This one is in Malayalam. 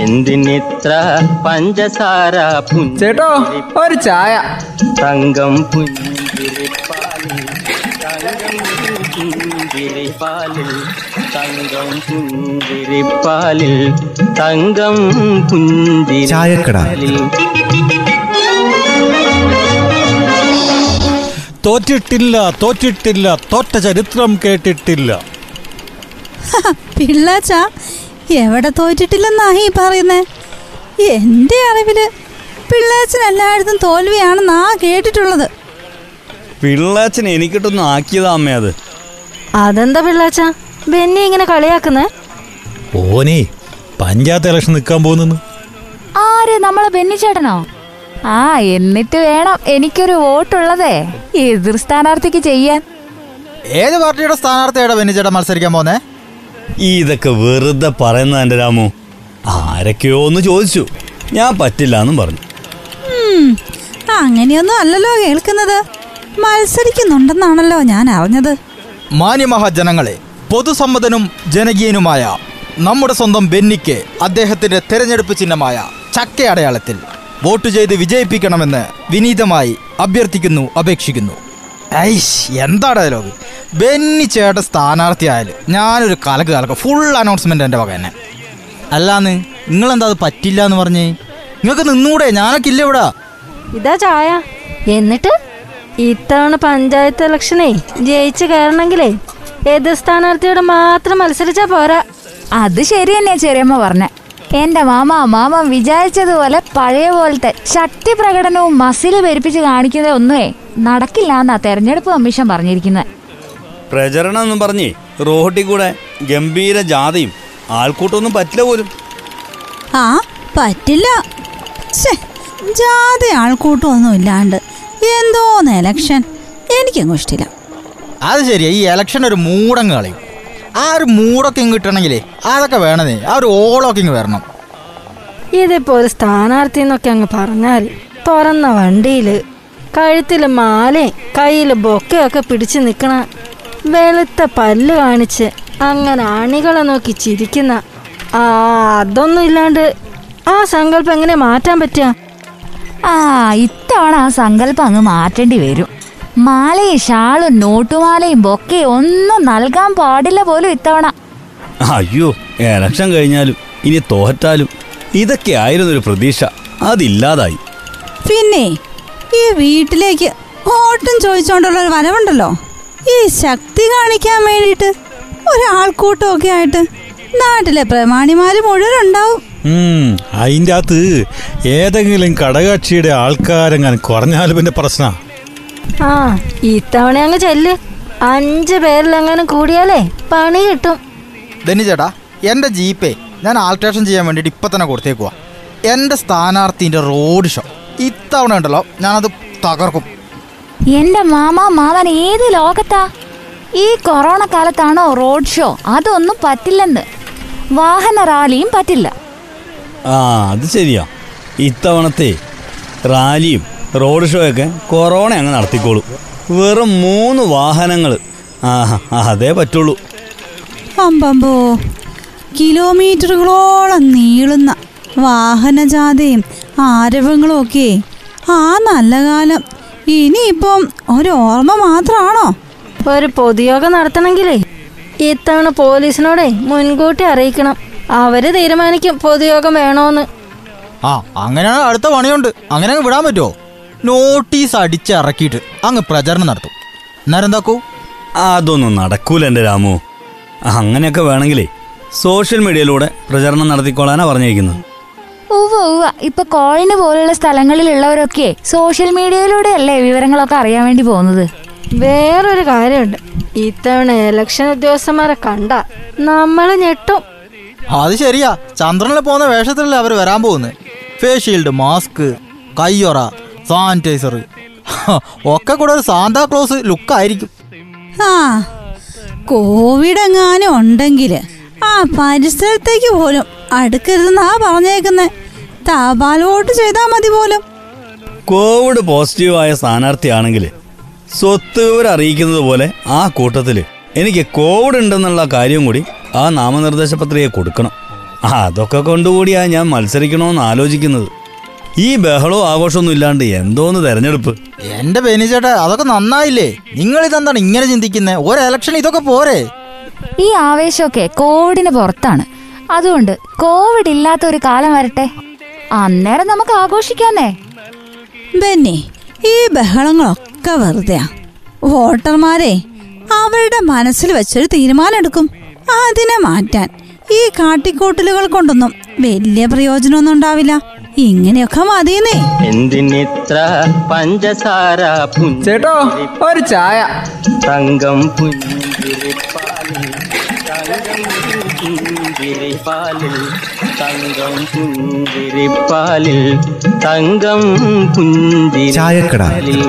എന്തിനിത്ര പഞ്ചസാര ചേട്ടോ ഒരു ചായ. തങ്കം പുഞ്ചിരിപ്പാലിൽ തങ്കം പുഞ്ചിരിപ്പാലിൽ തങ്കം പുഞ്ചിരിപ്പാലിൽ തങ്കം. പുഞ്ചിരിപ്പാലിൽ തോറ്റിട്ടില്ല തോറ്റിട്ടില്ല തോറ്റ ചരിത്രം കേട്ടിട്ടില്ല. പിള്ളാച്ച എവിടെ തോറ്റിട്ടില്ലെന്നാ ഈ പറയുന്നേ? എന്റെ അറിവിൽ പിള്ളേച്ചനെല്ലായിടത്തും തോൽവിയാണെന്നാ കേട്ടിട്ടുള്ളത്. പിള്ളാച്ചൻ എനിക്കിട്ടൊന്നും ആക്കിയതാ അമ്മ അത്. അതെന്താ പിള്ളാച്ച? ബെന്നി ഇങ്ങനെ കളിയാക്കുന്നേ? ഓനെ പഞ്ചായത്ത് ഇലക്ഷൻ നിൽക്കാൻ പോകുന്നു ആര്? നമ്മളെ ബെന്നി ചേട്ടനോ? ആ എന്നിട്ട് വേണം എനിക്കൊരു വോട്ടുള്ളതേ. എതിർ സ്ഥാനാർത്ഥിക്ക് ചെയ്യാൻ. ഏത് പാർട്ടിയുടെ സ്ഥാനാർത്ഥിയുടെ ബെന്നിച്ചേട്ടൻ മത്സരിക്കാൻ പോന്നേ ഇതൊക്കെ വെറുതെ പറയുന്ന എന്റെ രാമു. ആരൊക്കെയോ ഒന്ന് ചോദിച്ചു. ഞാൻ പറ്റില്ല എന്നും പറഞ്ഞു. അങ്ങനെയൊന്നും അല്ലല്ലോ കേൾക്കുന്നത്. മത്സരിക്കുന്നുണ്ടെന്നാണല്ലോ ഞാൻ അറിഞ്ഞത്. മാന്യമഹാജനങ്ങളെ പൊതുസമ്മതനും ജനകീയനുമായ നമ്മുടെ സ്വന്തം ബെന്നിക്ക് അദ്ദേഹത്തിന്റെ തെരഞ്ഞെടുപ്പ് ചിഹ്നമായ ചക്ക അടയാളത്തിൽ വോട്ട് ചെയ്ത് വിജയിപ്പിക്കണമെന്ന് വിനീതമായി അഭ്യർത്ഥിക്കുന്നു അപേക്ഷിക്കുന്നു. ഐഷ് എന്താ ഡയലോഗ് ബെന്നി ചേട്ട സ്ഥാനാർത്ഥിയായാലും ഞാനൊരു കലക്ക് കലക്ക്. ഫുൾ അനൗൺസ്മെന്റ് എന്റെ വക തന്നെ. അല്ലാന്ന് നിങ്ങളെന്താ അത് പറ്റില്ല എന്ന് പറഞ്ഞേ? നിങ്ങൾക്ക് നിന്നൂടെ ഞാനൊക്കെ ഇല്ല ഇവിടെ. ഇതാ ചായ. എന്നിട്ട്? ഇത്തവണ പഞ്ചായത്ത് ഇലക്ഷനെ ജയിച്ച് കയറണമെങ്കിലേ എതിർ സ്ഥാനാർത്ഥിയോട് മാത്രം മത്സരിച്ചാ പോരാ. അത് ശരി തന്നെയാ ചെറിയമ്മ പറഞ്ഞ. എന്റെ മാമ മാമ വിചാരിച്ചതുപോലെ പഴയ പോലത്തെ ശക്തി പ്രകടനവും മസിൽ പെരുപ്പിച്ച് കാണിക്കുന്നത് ഒന്നുമേ നടക്കില്ല എന്നാ തെരഞ്ഞെടുപ്പ് കമ്മീഷൻ പറഞ്ഞിരിക്കുന്നത് പ്രചരണം എന്നും പറഞ്ഞേ റോഡിൽ കൂടെ ഗംഭീര ജാഥയും ആൾക്കൂട്ടമൊന്നും പറ്റില്ല പോലും. ആ പറ്റില്ല. ജാതി ആൾക്കൂട്ടമൊന്നും ഇല്ലാണ്ട് എന്തോന്ന് എലക്ഷൻ എനിക്കങ്ങ് ഇഷ്ടമില്ല അത് ശരിയാ ഈ എലക്ഷൻ ഒരു മൂടങ്ങ് കളയും ആ ഒരു മൂടൊക്കെ ഇങ്ങ് കിട്ടണമെങ്കിലേ അതൊക്കെ വേണതേ ആ ഒരു ഓളൊക്കെ ഇങ്ങ് വരണം. ഇതിപ്പോ ഒരു സ്ഥാനാർത്ഥി എന്നൊക്കെ അങ്ങ് പറഞ്ഞാൽ തുറന്ന വണ്ടിയിൽ കഴുത്തിൽ മാലയും കയ്യിൽ ബൊക്കയൊക്കെ പിടിച്ചു നിക്കണ വെളുത്ത പല്ല് കാണിച്ച് അങ്ങനെ അണികളെ നോക്കി ചിരിക്കുന്ന. ആ അതൊന്നും ഇല്ലാണ്ട് ആ സങ്കല്പം എങ്ങനെ മാറ്റാൻ പറ്റുക? ആ ഇത്തവണ ആ സങ്കല്പം അങ്ങ് മാറ്റേണ്ടി വരും. മാലയും ഷാളും നോട്ടുമാലയും ബൊക്കെ ഒന്നും നൽകാൻ പാടില്ല പോലും ഇത്തവണ. അയ്യോ ഇലക്ഷൻ കഴിഞ്ഞാലും ഇനി തോറ്റാലും ഇതൊക്കെ ആയിരുന്നു ഒരു പ്രതീക്ഷ. അതില്ലാതായി. പിന്നെ ഈ വീട്ടിലേക്ക് ഓട്ടം ചോദിച്ചോണ്ടുള്ള ഒരു വരവുണ്ടല്ലോ. ഈ ശക്തി കാണിക്കാൻ വേണ്ടിട്ട് ഒരാൾക്കൂട്ടമൊക്കെ ആയിട്ട് നാട്ടിലെ പ്രമാണിമാര് മുഴുവൻ ഉണ്ടാവും അതിന്റെ അകത്ത് ഏതെങ്കിലും കടകാക്ഷിയുടെ ആൾക്കാരെങ്ങനെ കുറഞ്ഞാലും പിന്നെ പ്രശ്ന. ആ ഇത്തവണ അങ്ങ് ചെല്ല്. അഞ്ച് പേരിലെങ്ങനെ കൂടിയാലേ പണി കിട്ടും. ധനി ചേട്ടാ എന്റെ ജീപ്പേ ഞാൻ ആൾട്രേഷൻ ചെയ്യാൻ വേണ്ടിയിട്ട് ഇപ്പം തന്നെ കൊടുത്തേക്കുവാ. എന്റെ സ്ഥാനാർത്ഥിന്റെ റോഡ് ഷോ. ഇത്തവണ ഉണ്ടല്ലോ ഞാനത് തകർക്കും. എന്റെ മാമ മാമൻ ഏത് ലോകത്താ? ഈ കൊറോണ കാലത്താണോ റോഡ് ഷോ. അതൊന്നും പറ്റില്ലെന്ന്. വാഹന റാലിയും പറ്റില്ല. ആ അത് ശരിയാ. ഇത്തവണത്തെ റാലിയും റോഡ് ഷോ ഒക്കെ കൊറോണ അങ്ങ് നടത്തിക്കോളും. വെറും മൂന്ന് വാഹനങ്ങൾ ആ അതേ പറ്റുള്ളൂ. അമ്പമ്പോ കിലോമീറ്ററുകളോളം നീളുന്ന വാഹനജാഥയും ആരവങ്ങളും ഒക്കെ ആ നല്ല കാലം. ഇനിയിപ്പം ഒരു ഓർമ്മ മാത്രമാണോ? ഒരു പൊതുയോഗം നടത്തണമെങ്കിലേ. ഇത്തവണ പോലീസിനോടെ മുൻകൂട്ടി അറിയിക്കണം. അവർ തീരുമാനിക്കും പൊതുയോഗം വേണോന്ന്. ആ അങ്ങനെ അടുത്ത പണിയുണ്ട്. അങ്ങനെ അങ്ങ് വിടാൻ പറ്റുമോ നോട്ടീസ് അടിച്ചിറക്കിയിട്ട് അങ്ങ് പ്രചരണം നടത്തും. അന്നേരം എന്താക്കൂ അതൊന്നും നടക്കൂല എന്റെ രാമു. അങ്ങനെയൊക്കെ വേണമെങ്കിലേ സോഷ്യൽ മീഡിയയിലൂടെ പ്രചരണം നടത്തിക്കൊള്ളാനാ പറഞ്ഞിരിക്കുന്നത്. ഉവ്വ ഉവ്വ ഇപ്പൊ കോഴിന് പോലുള്ള സ്ഥലങ്ങളിലുള്ളവരൊക്കെ സോഷ്യൽ മീഡിയയിലൂടെ അല്ലേ വിവരങ്ങളൊക്കെ അറിയാൻ വേണ്ടി പോകുന്നത്? വേറൊരു കാര്യമുണ്ട്. ഇത്തവണ ഇലക്ഷൻ ഉദ്യോഗസ്ഥന്മാരെ കണ്ട നമ്മൾ ഞെട്ടും. അത് ശരിയാ. ചന്ദ്രനിൽ പോകുന്ന വേഷത്തിലല്ലേ അവർ വരാൻ പോകുന്നത് ഫേസ് ഷീൽഡ് മാസ്ക് കയ്യൊറ സാനിറ്റൈസർ ഒക്കെ കൂടെ ഒരു സാന്താക്ലോസ് ലുക്കായിരിക്കും ആ കോവിഡ് എങ്ങാനും ഉണ്ടെങ്കിൽ ആ പരിസരത്തേക്ക് പോലും അടുക്കരുതെന്നാ പറഞ്ഞേക്കുന്നേ. തപാൽ വോട്ട് ചെയ്താൽ മതി പോലും. കോവിഡ് പോസിറ്റീവായ സ്ഥാനാർത്ഥിയാണെങ്കിൽ സ്വത്ത് വിവരം അറിയിക്കുന്നത് പോലെ ആ കൂട്ടത്തിൽ എനിക്ക് കോവിഡ് ഉണ്ടെന്നുള്ള കാര്യം കൂടി ആ നാമനിർദ്ദേശ പത്രികയെ കൊടുക്കണം. അതൊക്കെ കൊണ്ടുകൂടിയാ ഞാൻ മത്സരിക്കണമെന്ന് ആലോചിക്കുന്നത്. ഈ ബഹളവും ആഘോഷമൊന്നും ഇല്ലാണ്ട് എന്തോന്ന് തെരഞ്ഞെടുപ്പ്? എന്റെ ബെനിച്ചേട്ടാ അതൊക്കെ നന്നായില്ലേ? നിങ്ങൾ ഇതെന്താണ് ഇങ്ങനെ ചിന്തിക്കുന്നത് ഒരു ഇലക്ഷൻ ഇതൊക്കെ പോരെ? ഈ ആവേശമൊക്കെ കോവിഡിന് പുറത്താണ്. അതുകൊണ്ട് കോവിഡ് ഇല്ലാത്ത ഒരു കാലം വരട്ടെ. അന്നേരം നമുക്ക് ആഘോഷിക്കാന്നേ. ബെന്നി ഈ ബഹളങ്ങളൊക്കെ വെറുതെയാ. വോട്ടർമാരെ അവരുടെ മനസ്സിൽ വെച്ചൊരു തീരുമാനം എടുക്കും അതിനെ മാറ്റാൻ ഈ കാട്ടിക്കൂട്ടലുകൾ കൊണ്ടൊന്നും വലിയ പ്രയോജനമൊന്നും ഉണ്ടാവില്ല. ഇങ്ങനെയൊക്കെ മതിയെന്നേ. എന്തിനിത്ര പഞ്ചസാര ചേട്ടോ ഒരു ചായ. തങ്കം പുഞ്ചിരിപ്പാലിൽ തങ്കം പുഞ്ചിരിപ്പാലിൽ തങ്കം പുഞ്ചിരിപ്പാലിൽ തങ്കം പുഞ്ചിരിപ്പാലിൽ